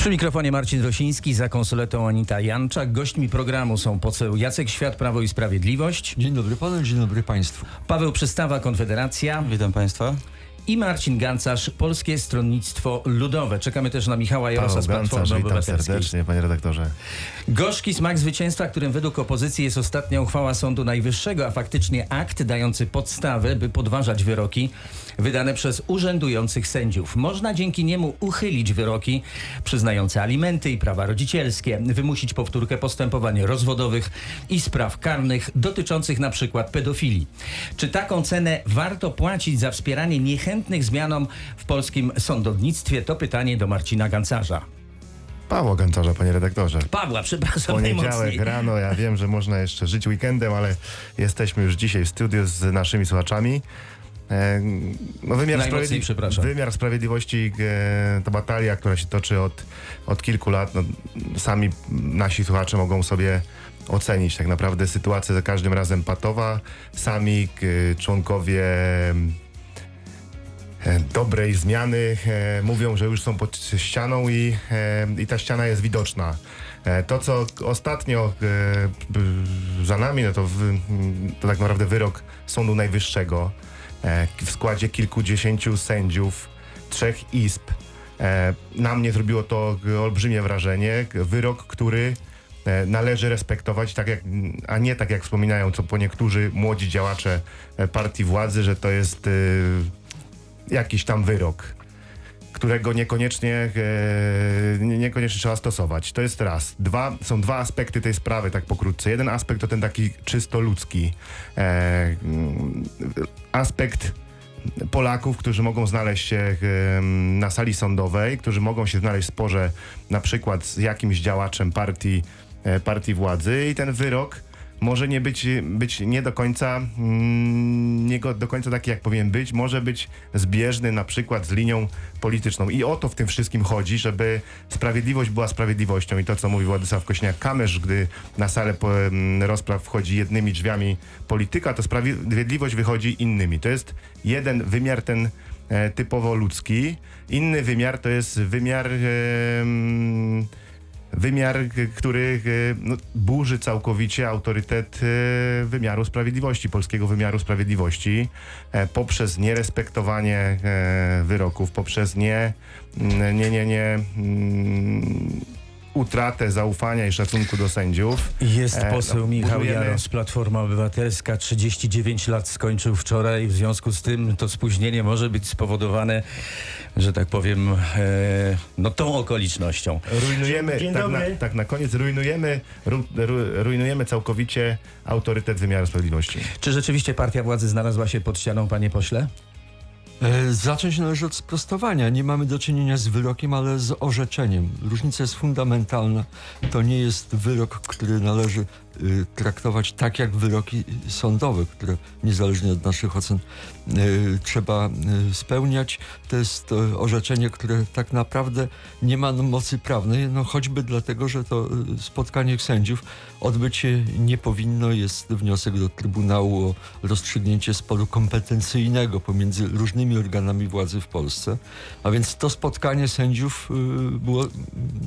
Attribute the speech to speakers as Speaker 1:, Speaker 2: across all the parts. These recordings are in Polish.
Speaker 1: Przy mikrofonie Marcin Rosiński, za konsoletą Anita Janczak. Gośćmi programu są poseł Jacek Świat, Prawo i Sprawiedliwość,
Speaker 2: Dzień dobry panu, dzień dobry państwu.
Speaker 1: Paweł Przystawa, Konfederacja
Speaker 3: Witam Państwa.
Speaker 1: I Marcin Gancarz, Polskie Stronnictwo Ludowe. Czekamy też na Michała Jarosa z Platformy Obywatelskiej.
Speaker 4: serdecznie, panie redaktorze.
Speaker 1: Gorzki smak zwycięstwa, którym według opozycji jest ostatnia uchwała Sądu Najwyższego, a faktycznie akt dający podstawę, by podważać wyroki wydane przez urzędujących sędziów. Można dzięki niemu uchylić wyroki przyznające alimenty i prawa rodzicielskie, wymusić powtórkę postępowań rozwodowych i spraw karnych dotyczących na przykład pedofilii. Czy taką cenę warto płacić za wspieranie niechętnych zmianom w polskim sądownictwie? To pytanie do Marcina Gancarza.
Speaker 4: Pawła Gancarza, panie redaktorze.
Speaker 1: Pawła, przepraszam
Speaker 4: Poniedziałek
Speaker 1: najmocniej.
Speaker 4: rano, ja wiem, że można jeszcze żyć weekendem, ale jesteśmy już dzisiaj w studiu z naszymi słuchaczami. E, No, wymiar,
Speaker 1: przepraszam.
Speaker 4: wymiar sprawiedliwości e, to batalia, która się toczy od, od kilku lat. No, sami nasi słuchacze mogą sobie ocenić tak naprawdę sytuacja za każdym razem patowa. Sami k, członkowie e, dobrej zmiany e, mówią, że już są pod ścianą i, e, i ta ściana jest widoczna. E, to, co ostatnio e, za nami, no to, w, to tak naprawdę wyrok Sądu Najwyższego e, w składzie kilkudziesięciu sędziów, trzech izb. E, na mnie zrobiło to olbrzymie wrażenie. Wyrok, który e, należy respektować, tak jak, a nie tak jak wspominają co po niektórzy młodzi działacze e, partii władzy, że to jest e, jakiś tam wyrok, którego niekoniecznie, e, nie- niekoniecznie trzeba stosować. To jest raz. Dwa, są dwa aspekty tej sprawy, tak pokrótce. Jeden aspekt to ten taki czysto ludzki. E, mm, aspekt Polaków, którzy mogą znaleźć się em, na sali sądowej, którzy mogą się znaleźć w sporze na przykład z jakimś działaczem partii, e, partii władzy i ten wyrok może nie być, być nie do końca mm, nie do końca taki jak powinien być, może być zbieżny na przykład z linią polityczną. I o to w tym wszystkim chodzi, żeby sprawiedliwość była sprawiedliwością. I to co mówi Władysław Kośniak-Kamysz, gdy na salę em, rozpraw wchodzi jednymi drzwiami polityka, to sprawiedliwość wychodzi innymi. To jest jeden wymiar ten e, typowo ludzki, inny wymiar to jest wymiar em, wymiar, który e, no, burzy całkowicie autorytet e, wymiaru sprawiedliwości, polskiego wymiaru sprawiedliwości, e, poprzez nierespektowanie wyroków, poprzez nie, mm, nie, nie, nie mm, utratę zaufania i szacunku do sędziów.
Speaker 1: Jest
Speaker 4: E,
Speaker 1: poseł
Speaker 4: no,
Speaker 1: Michał
Speaker 4: budujemy-
Speaker 1: Jaros, Platforma Obywatelska, 39 lat skończył wczoraj, w związku z tym to spóźnienie może być spowodowane, że tak powiem, e, no tą okolicznością.
Speaker 4: Rujnujemy,
Speaker 1: Dzień
Speaker 4: tak,
Speaker 1: dobry.
Speaker 4: na, tak na koniec, rujnujemy, ru, ru, rujnujemy całkowicie autorytet wymiaru sprawiedliwości.
Speaker 1: Czy rzeczywiście partia władzy znalazła się pod ścianą, panie pośle?
Speaker 2: E, Zacząć należy od sprostowania. Nie mamy do czynienia z wyrokiem, ale z orzeczeniem. Różnica jest fundamentalna. To nie jest wyrok, który należy y, traktować tak jak wyroki sądowe, które niezależnie od naszych ocen y, trzeba y, spełniać. To jest orzeczenie, które tak naprawdę nie ma mocy prawnej, no choćby dlatego, że to spotkanie sędziów odbyć się nie powinno. Jest wniosek do Trybunału o rozstrzygnięcie sporu kompetencyjnego pomiędzy różnymi organami władzy w Polsce. A więc to spotkanie sędziów y, było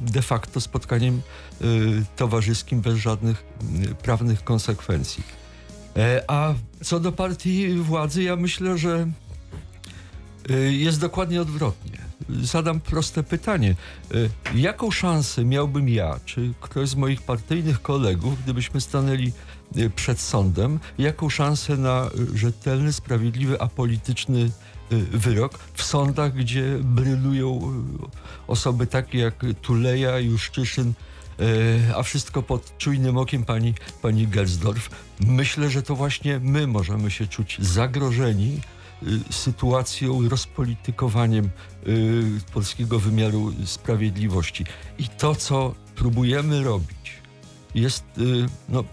Speaker 2: de facto spotkaniem y, towarzyskim bez żadnych y, prawnych konsekwencji. E, A co do partii władzy, ja myślę, że jest dokładnie odwrotnie. Zadam proste pytanie. Jaką szansę miałbym ja, czy ktoś z moich partyjnych kolegów, gdybyśmy stanęli przed sądem, jaką szansę na rzetelny, sprawiedliwy, apolityczny wyrok w sądach, gdzie brylują y, osoby takie jak Tuleja, Juszczyszyn, y, a wszystko pod czujnym okiem pani, pani Gelsdorf. Myślę, że to właśnie my możemy się czuć zagrożeni y, sytuacją, rozpolitykowaniem y, polskiego wymiaru sprawiedliwości. I to, co próbujemy robić, jest y, no,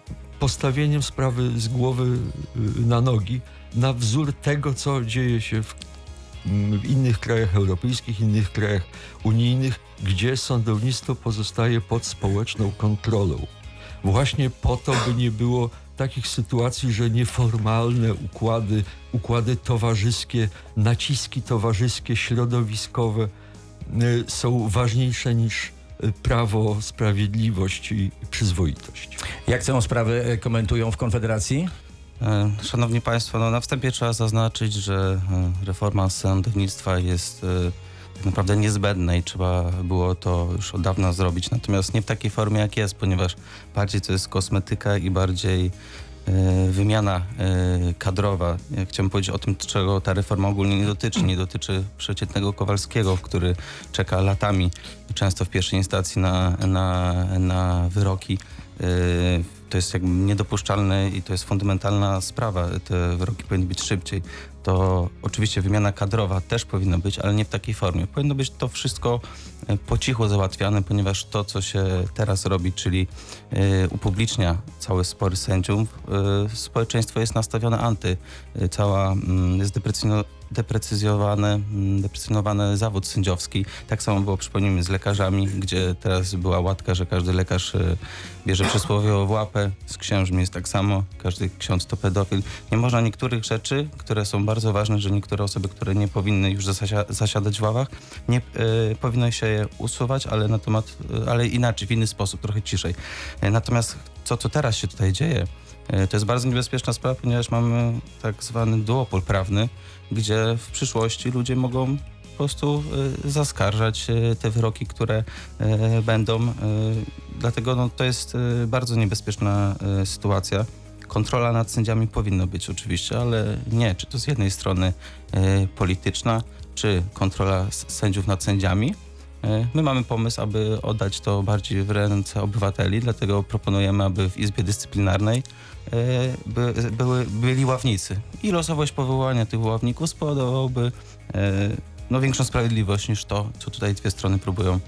Speaker 2: postawieniem sprawy z głowy y, na nogi, na wzór tego, co dzieje się w, w innych krajach europejskich, innych krajach unijnych, gdzie sądownictwo pozostaje pod społeczną kontrolą. Właśnie po to, by nie było takich sytuacji, że nieformalne układy, układy towarzyskie, naciski towarzyskie, środowiskowe y, są ważniejsze niż y, prawo, sprawiedliwość i przyzwoitość.
Speaker 1: Jak tę sprawę e, komentują w Konfederacji?
Speaker 3: E, Szanowni Państwo, no na wstępie trzeba zaznaczyć, że e, reforma sądownictwa jest e, tak naprawdę niezbędna i trzeba było to już od dawna zrobić, natomiast nie w takiej formie jak jest, ponieważ bardziej to jest kosmetyka i bardziej wymiana e, kadrowa. Ja chciałem powiedzieć o tym, czego ta reforma ogólnie nie dotyczy. Nie dotyczy przeciętnego Kowalskiego, który czeka latami, często w pierwszej instancji na, na, na wyroki. E, To jest jakby niedopuszczalne i to jest fundamentalna sprawa. Te wyroki powinny być szybciej. To oczywiście wymiana kadrowa też powinna być, ale nie w takiej formie. Powinno być to wszystko e, po cichu załatwiane, ponieważ to, co się teraz robi, czyli e, upublicznia całe spory sędziów, e, społeczeństwo jest nastawione anty. Cała mm, jest deprecyjno, deprecyzowany, mm, deprecjonowany zawód sędziowski. Tak samo było, przypomnijmy, z lekarzami, gdzie teraz była łatka, że każdy lekarz e, bierze przysłowiowo w łapę. Z księżmi jest tak samo. Każdy ksiądz to pedofil. Nie można niektórych rzeczy, które są bardzo ważne, że niektóre osoby, które nie powinny już zasia zasiadać w ławach, nie e, powinno się je usuwać, ale na temat, e, ale inaczej, w inny sposób, trochę ciszej. E, natomiast to, co teraz się tutaj dzieje, to jest bardzo niebezpieczna sprawa, ponieważ mamy tak zwany duopol prawny, gdzie w przyszłości ludzie mogą po prostu e, zaskarżać e, te wyroki, które e, będą. e, Dlatego no, to jest e, bardzo niebezpieczna e, sytuacja. Kontrola nad sędziami powinna być oczywiście, ale nie, czy to z jednej strony e, polityczna, czy kontrola sędziów nad sędziami. E, My mamy pomysł, aby oddać to bardziej w ręce obywateli, dlatego proponujemy, aby w Izbie Dyscyplinarnej e, by, były, byli ławnicy. I losowość powołania tych ławników spowodowałoby e, no, większą sprawiedliwość niż to, co tutaj dwie strony próbują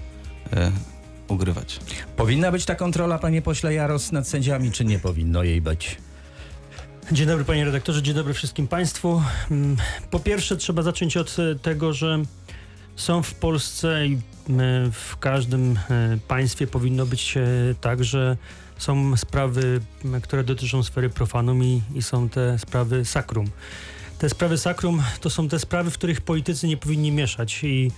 Speaker 3: ugrywać.
Speaker 1: Powinna być ta kontrola, panie pośle Jaros, nad sędziami, czy nie powinno jej być?
Speaker 5: Dzień dobry panie redaktorze, dzień dobry wszystkim państwu. Mm, Po pierwsze trzeba zacząć od tego, że są w Polsce i e, w każdym e, państwie powinno być e, tak, że są sprawy, które dotyczą sfery profanum i, i są te sprawy sakrum. Te sprawy sakrum to są te sprawy, w których politycy nie powinni mieszać i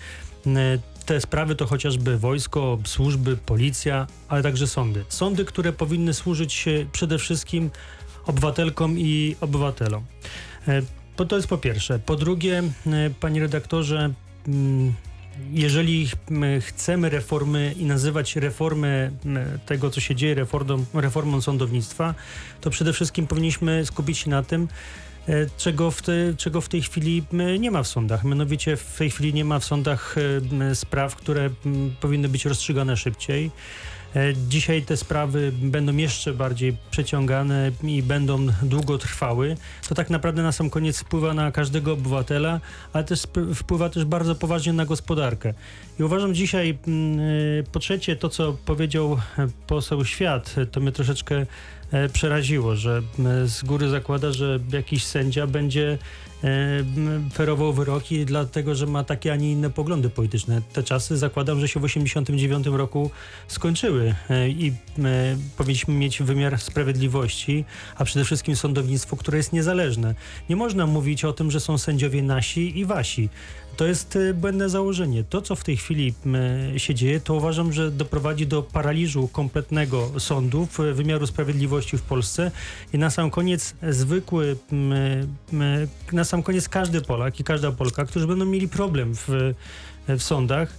Speaker 5: te sprawy to chociażby wojsko, służby, policja, ale także sądy. Sądy, które powinny służyć przede wszystkim obywatelkom i obywatelom. To jest po pierwsze. Po drugie, panie redaktorze, jeżeli m, chcemy reformy i nazywać reformę m, tego, co się dzieje, reformą, reformą sądownictwa, to przede wszystkim powinniśmy skupić się na tym, e, czego w, te, czego w tej chwili nie ma w sądach. Mianowicie w tej chwili nie ma w sądach e, spraw, które powinny być rozstrzygane szybciej. E, Dzisiaj te sprawy będą jeszcze bardziej przeciągane i będą długo trwały. To tak naprawdę na sam koniec wpływa na każdego obywatela, ale też wpływa też bardzo poważnie na gospodarkę. I uważam dzisiaj, mm, e, po trzecie, to co powiedział e, poseł Świat, to mnie troszeczkę przeraziło, że z góry zakłada, że jakiś sędzia będzie ferował wyroki dlatego, że ma takie, a nie inne poglądy polityczne. Te czasy zakładam, że się w 1989 roku skończyły e, i e, powinniśmy mieć wymiar sprawiedliwości, a przede wszystkim sądownictwo, które jest niezależne. Nie można mówić o tym, że są sędziowie nasi i wasi. To jest e, błędne założenie. To, co w tej chwili się dzieje, to uważam, że doprowadzi do paraliżu kompletnego sądów, e, wymiaru sprawiedliwości w Polsce i na sam koniec zwykły, na sam koniec każdy Polak i każda Polka, którzy będą mieli problem w, w sądach,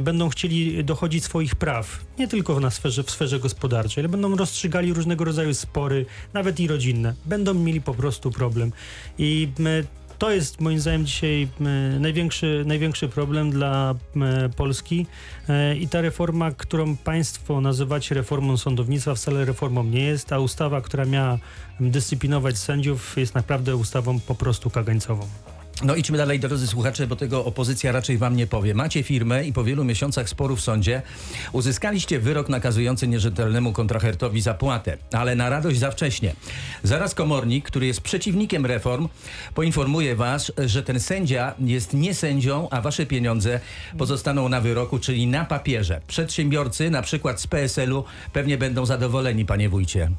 Speaker 5: będą chcieli dochodzić swoich praw, nie tylko na sferze, w sferze gospodarczej, ale będą rozstrzygali różnego rodzaju spory, nawet i rodzinne. Będą mieli po prostu problem. I m, to jest moim zdaniem dzisiaj największy, największy problem dla Polski E, i ta reforma, którą państwo nazywacie reformą sądownictwa, wcale reformą nie jest. Ta ustawa, która miała dyscyplinować sędziów, jest naprawdę ustawą po prostu kagańcową.
Speaker 1: No idźmy dalej, drodzy słuchacze, bo tego opozycja raczej wam nie powie. Macie firmę i po wielu miesiącach sporu w sądzie uzyskaliście wyrok nakazujący nierzetelnemu kontrahertowi zapłatę, ale na radość za wcześnie. Zaraz komornik, który jest przeciwnikiem reform, poinformuje was, że ten sędzia jest nie sędzią, a wasze pieniądze pozostaną na wyroku, czyli na papierze. Przedsiębiorcy, na przykład z PSL-u, pewnie będą zadowoleni, panie wójcie.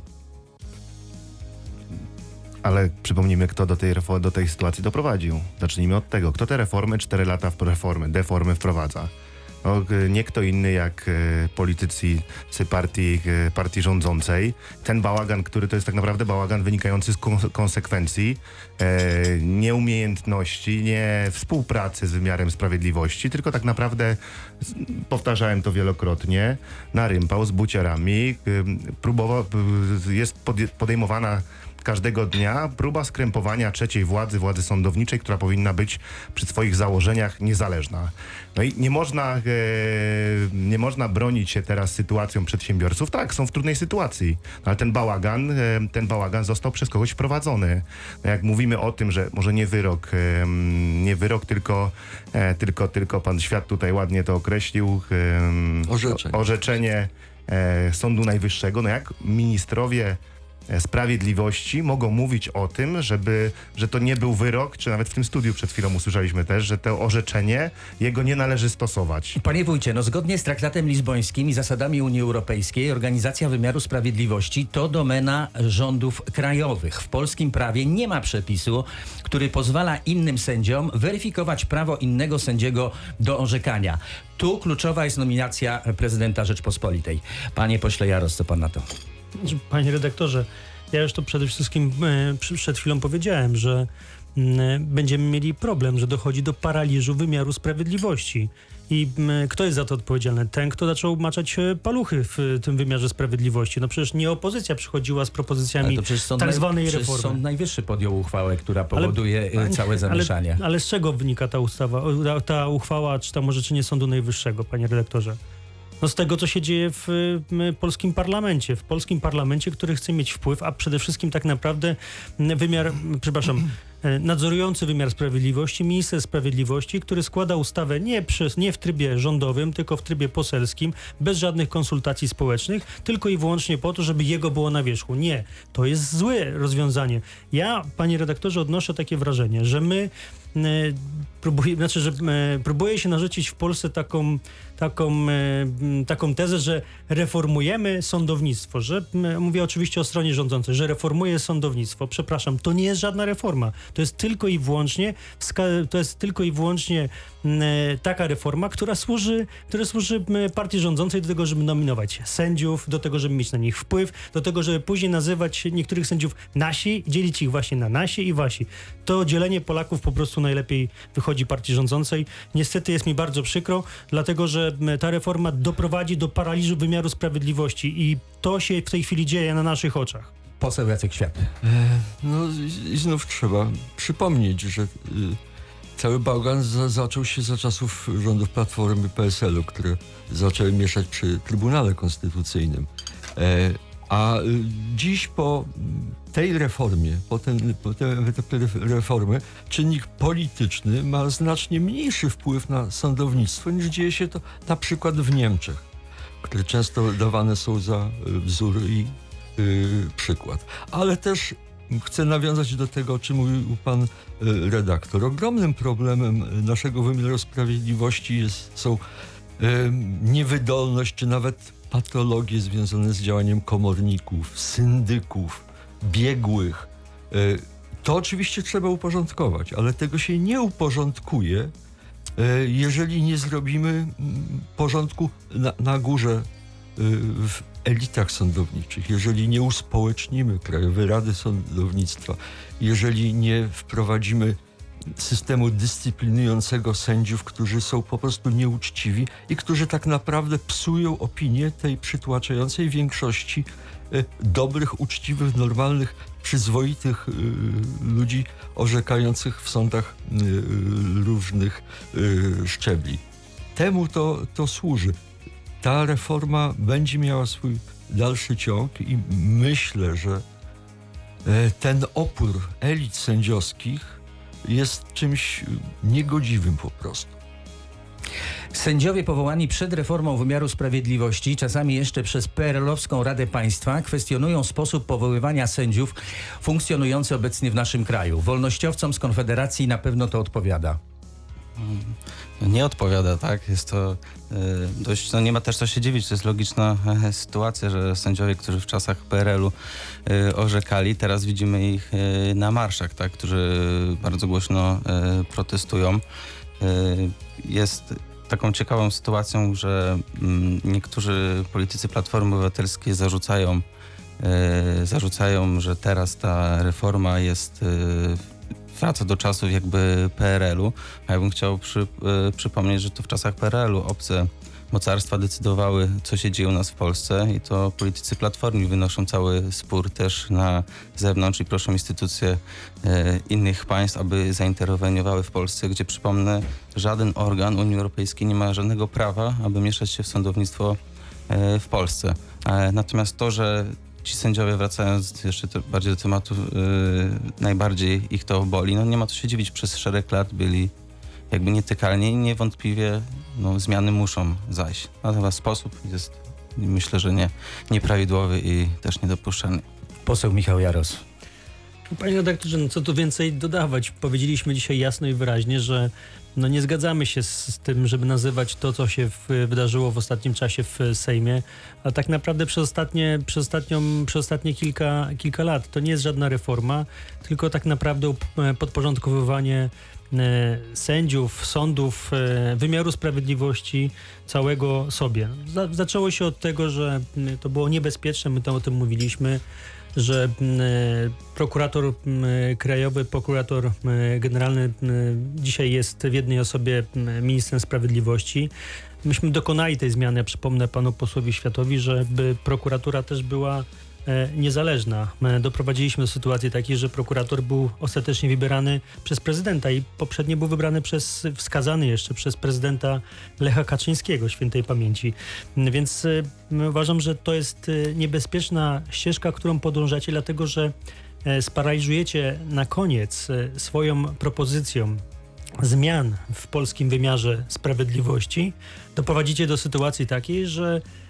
Speaker 4: Ale przypomnijmy, kto do tej, do tej sytuacji doprowadził. Zacznijmy od tego. Kto te reformy, 4 lata w reformy, deformy wprowadza? no, nie kto inny jak e, politycy partii, partii rządzącej. Ten bałagan, który to jest tak naprawdę bałagan wynikający z kon- konsekwencji e, nieumiejętności, nie współpracy z wymiarem sprawiedliwości, tylko tak naprawdę, powtarzałem to wielokrotnie, narympał z buciarami, próbował, jest podejmowana każdego dnia próba skrępowania trzeciej władzy, władzy sądowniczej, która powinna być przy swoich założeniach niezależna. No i nie można, e, nie można bronić się teraz sytuacją przedsiębiorców. Tak, są w trudnej sytuacji, no, ale ten bałagan, e, ten bałagan został przez kogoś wprowadzony. No, jak mówimy o tym, że może nie wyrok, em, nie wyrok, tylko, e, tylko, tylko pan Świat tutaj ładnie to określił. em,
Speaker 2: Orzeczenie.
Speaker 4: Orzeczenie e, Sądu Najwyższego. No jak ministrowie e, sprawiedliwości mogą mówić o tym, żeby, że to nie był wyrok, czy nawet w tym studiu przed chwilą usłyszeliśmy też, że to orzeczenie, jego nie należy stosować.
Speaker 1: Panie wójcie, no zgodnie z traktatem lizbońskim i zasadami Unii Europejskiej organizacja wymiaru sprawiedliwości to domena rządów krajowych. W polskim prawie nie ma przepisu, który pozwala innym sędziom weryfikować prawo innego sędziego do orzekania. Tu kluczowa jest nominacja prezydenta Rzeczpospolitej. Panie pośle Jaros, co pan na to?
Speaker 5: Panie redaktorze, ja już to przede wszystkim e, przed chwilą powiedziałem, że mm, będziemy mieli problem, że dochodzi do paraliżu wymiaru sprawiedliwości. I mm, kto jest za to odpowiedzialny? Ten, kto zaczął maczać e, paluchy w e, tym wymiarze sprawiedliwości. No przecież nie opozycja przychodziła z
Speaker 1: Ale
Speaker 5: propozycjami tak
Speaker 1: Naj-
Speaker 5: zwanej
Speaker 1: przecież
Speaker 5: reformy.
Speaker 1: Sąd Najwyższy podjął uchwałę, która powoduje e, całe zamieszanie.
Speaker 5: Ale, ale z czego wynika ta ustawa, ta uchwała, czy tam orzeczenie Sądu Najwyższego, panie redaktorze? No z tego, co się dzieje w polskim parlamencie. W polskim parlamencie, który chce mieć wpływ, a przede wszystkim tak naprawdę wymiar, przepraszam, e, nadzorujący wymiar sprawiedliwości, minister sprawiedliwości, który składa ustawę nie, przez, nie w trybie rządowym, tylko w trybie poselskim, bez żadnych konsultacji społecznych, tylko i wyłącznie po to, żeby jego było na wierzchu. Nie, to jest złe rozwiązanie. Ja, panie redaktorze, odnoszę takie wrażenie, że my próbuje, znaczy, że e, próbuje się narzucić w Polsce taką, taką, e, taką tezę, że reformujemy sądownictwo, że mówię oczywiście o stronie rządzącej, że reformuje sądownictwo. Przepraszam, to nie jest żadna reforma. To jest tylko i wyłącznie to jest tylko i wyłącznie e, taka reforma, która służy, która służy partii rządzącej do tego, żeby nominować sędziów, do tego, żeby mieć na nich wpływ, do tego, żeby później nazywać niektórych sędziów nasi, dzielić ich właśnie na nasi i wasi. To dzielenie Polaków po prostu najlepiej wychodzi partii rządzącej. Niestety jest mi bardzo przykro, dlatego że ta reforma doprowadzi do paraliżu wymiaru sprawiedliwości i to się w tej chwili dzieje na naszych oczach.
Speaker 1: Poseł Jacek Świat.
Speaker 2: No i- znów trzeba przypomnieć, że y, cały bałagan za, zaczął się za czasów rządów Platformy PSL-u, które zaczęły mieszać przy Trybunale Konstytucyjnym. E, a y, dziś po tej reformie, po, ten, po reformy, czynnik polityczny ma znacznie mniejszy wpływ na sądownictwo niż dzieje się to na przykład w Niemczech, które często dawane są za y, wzór i y, przykład. Ale też chcę nawiązać do tego, o czym mówił pan y, redaktor. Ogromnym problemem naszego wymiaru sprawiedliwości jest, są y, niewydolność czy nawet patologie związane z działaniem komorników, syndyków, biegłych. Y, To oczywiście trzeba uporządkować, ale tego się nie uporządkuje, y, jeżeli nie zrobimy mm, porządku na, na górze y, w elitach sądowniczych, jeżeli nie uspołecznimy Krajowej Rady Sądownictwa, jeżeli nie wprowadzimy systemu dyscyplinującego sędziów, którzy są po prostu nieuczciwi i którzy tak naprawdę psują opinię tej przytłaczającej większości y, dobrych, uczciwych, normalnych, przyzwoitych y, ludzi orzekających w sądach y, różnych szczebli. Temu to, to służy. Ta reforma będzie miała swój dalszy ciąg i myślę, że e, ten opór elit sędziowskich jest czymś niegodziwym po prostu.
Speaker 1: Sędziowie powołani przed reformą wymiaru sprawiedliwości, czasami jeszcze przez PRL-owską Radę Państwa, kwestionują sposób powoływania sędziów funkcjonujący obecnie w naszym kraju. Wolnościowcom z Konfederacji na pewno to odpowiada.
Speaker 3: Nie odpowiada, tak? Jest to e, dość, no nie ma też co się dziwić, to jest logiczna e, sytuacja, że sędziowie, którzy w czasach PRL-u e, orzekali, teraz widzimy ich na marszach, tak? Którzy bardzo głośno protestują. Jest taką ciekawą sytuacją, że mm, niektórzy politycy Platformy Obywatelskiej zarzucają, zarzucają, że teraz ta reforma jest wraca do czasów jakby PRL-u, a ja bym chciał przy, e, przypomnieć, że to w czasach PRL-u obce mocarstwa decydowały, co się dzieje u nas w Polsce i to politycy Platformy wynoszą cały spór też na zewnątrz i proszą instytucje e, innych państw, aby zainterweniowały w Polsce, gdzie przypomnę, żaden organ Unii Europejskiej nie ma żadnego prawa, aby mieszać się w sądownictwo e, w Polsce. Natomiast to, że ci sędziowie, wracając jeszcze to bardziej do tematu, e, najbardziej ich to boli, no nie ma co się dziwić, przez szereg lat byli jakby nietykalni i niewątpliwie no, zmiany muszą zajść. Natomiast sposób jest, myślę, że nie, nieprawidłowy i też niedopuszczalny.
Speaker 1: Poseł Michał Jaros.
Speaker 5: Panie redaktorze, no co tu więcej dodawać? Powiedzieliśmy dzisiaj jasno i wyraźnie, że no nie zgadzamy się z, z tym, żeby nazywać to, co się w, wydarzyło w ostatnim czasie w Sejmie, a tak naprawdę przez ostatnie, przez ostatnią, przez ostatnie kilka, kilka lat to nie jest żadna reforma, tylko tak naprawdę up- podporządkowywanie e, sędziów, sądów, e, wymiaru sprawiedliwości całego sobie. Za, zaczęło się od tego, że to było niebezpieczne, my to o tym mówiliśmy, że prokurator krajowy, prokurator generalny dzisiaj jest w jednej osobie ministrem sprawiedliwości. Myśmy dokonali tej zmiany, ja przypomnę panu posłowi Światowi, żeby prokuratura też była niezależna. E, Doprowadziliśmy do sytuacji takiej, że prokurator był ostatecznie wybierany przez prezydenta i poprzednio był wybrany przez, wskazany jeszcze przez prezydenta Lecha Kaczyńskiego, świętej pamięci. Mm, Więc e, uważam, że to jest e, niebezpieczna ścieżka, którą podążacie, dlatego że e, sparaliżujecie na koniec e, swoją propozycją zmian w polskim wymiarze sprawiedliwości, doprowadzicie do sytuacji takiej, że e,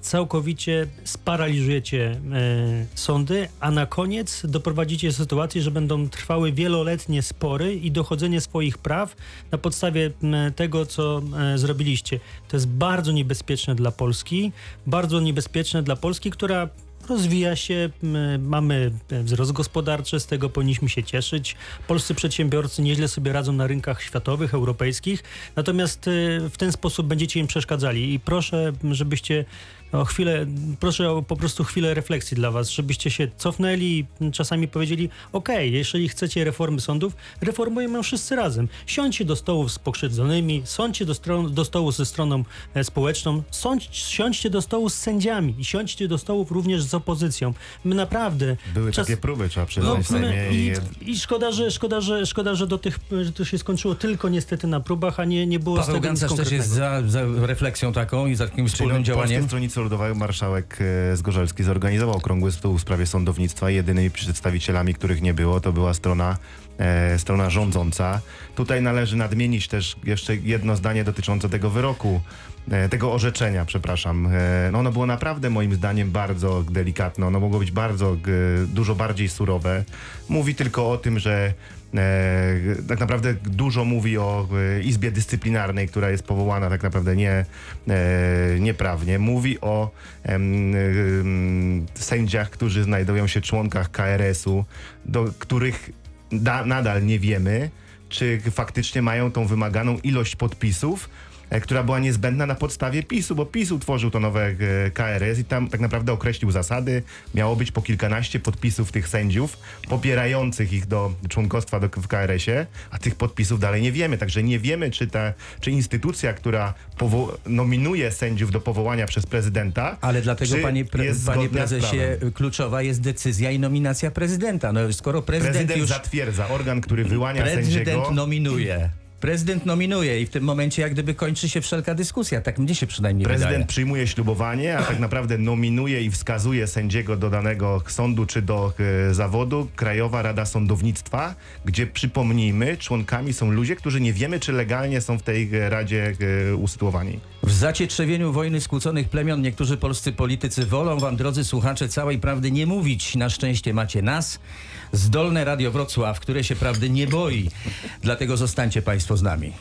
Speaker 5: całkowicie sparaliżujecie e, sądy, a na koniec doprowadzicie do sytuacji, że będą trwały wieloletnie spory i dochodzenie swoich praw na podstawie tego, co e, zrobiliście. To jest bardzo niebezpieczne dla Polski, bardzo niebezpieczne dla Polski, która rozwija się, mamy wzrost gospodarczy, z tego powinniśmy się cieszyć. Polscy przedsiębiorcy nieźle sobie radzą na rynkach światowych, europejskich, natomiast y, w ten sposób będziecie im przeszkadzali. I proszę, żebyście o chwilę, proszę o po prostu chwilę refleksji dla was, żebyście się cofnęli i czasami powiedzieli, okej, jeżeli chcecie reformy sądów, reformujemy ją wszyscy razem. Siądźcie do stołu z pokrzywdzonymi, siądźcie do, stron, do stołu ze stroną e, społeczną, sądź, siądźcie do stołu z sędziami i siądźcie do stołów również z opozycją. My naprawdę...
Speaker 4: Były
Speaker 5: czas-
Speaker 4: takie próby, trzeba przyznać, w
Speaker 5: no,
Speaker 4: Sejmie.
Speaker 5: i,
Speaker 4: I,
Speaker 5: szkoda, że, szkoda, że, szkoda, że do tych, że to się skończyło tylko niestety na próbach, a nie, nie było z
Speaker 1: Paweł
Speaker 5: tego nic
Speaker 1: Gancarz też jest za, za refleksją taką i za takim wspólnym działaniem.
Speaker 4: Stronnictwo Ludowe marszałek e, Zgorzelski zorganizował okrągły stół w sprawie sądownictwa. Jedynymi przedstawicielami, których nie było, to była strona, strona rządząca. Tutaj należy nadmienić też jeszcze jedno zdanie dotyczące tego wyroku, e, tego orzeczenia, przepraszam. E, no ono było naprawdę moim zdaniem bardzo delikatne. Ono mogło być bardzo, dużo bardziej surowe. Mówi tylko o tym, że E, tak naprawdę dużo mówi o e, Izbie Dyscyplinarnej, która jest powołana tak naprawdę nie, e, nieprawnie. Mówi o sędziach, którzy znajdują się członkach KRS-u, do których da, nadal nie wiemy, czy faktycznie mają tą wymaganą ilość podpisów, która była niezbędna na podstawie PiSu, bo PiS utworzył to nowe e, KRS i tam tak naprawdę określił zasady. Miało być po kilkanaście podpisów tych sędziów popierających ich do członkostwa do, w KRS-ie, a tych podpisów dalej nie wiemy. Także nie wiemy, czy ta, czy instytucja, która nominuje sędziów do powołania przez prezydenta,
Speaker 1: Ale dlatego, panie, pre, panie prezesie, kluczowa jest decyzja i nominacja prezydenta. No, skoro prezydent,
Speaker 4: Prezydent
Speaker 1: już...
Speaker 4: zatwierdza, organ, który wyłania
Speaker 1: Prezydent
Speaker 4: sędziego.
Speaker 1: nominuje. Prezydent nominuje i w tym momencie jak gdyby kończy się wszelka dyskusja. Tak mnie się przynajmniej
Speaker 4: Prezydent
Speaker 1: wydaje.
Speaker 4: przyjmuje ślubowanie, a tak naprawdę nominuje i wskazuje sędziego do danego sądu czy do e, zawodu Krajowa Rada Sądownictwa, gdzie przypomnijmy, członkami są ludzie, którzy nie wiemy, czy legalnie są w tej e, radzie e, usytuowani.
Speaker 1: W zacietrzewieniu wojny skłóconych plemion niektórzy polscy politycy wolą wam, drodzy słuchacze, całej prawdy nie mówić. Na szczęście macie nas, zdolne Radio Wrocław, które się prawdy nie boi. Dlatego zostańcie państwo z nami.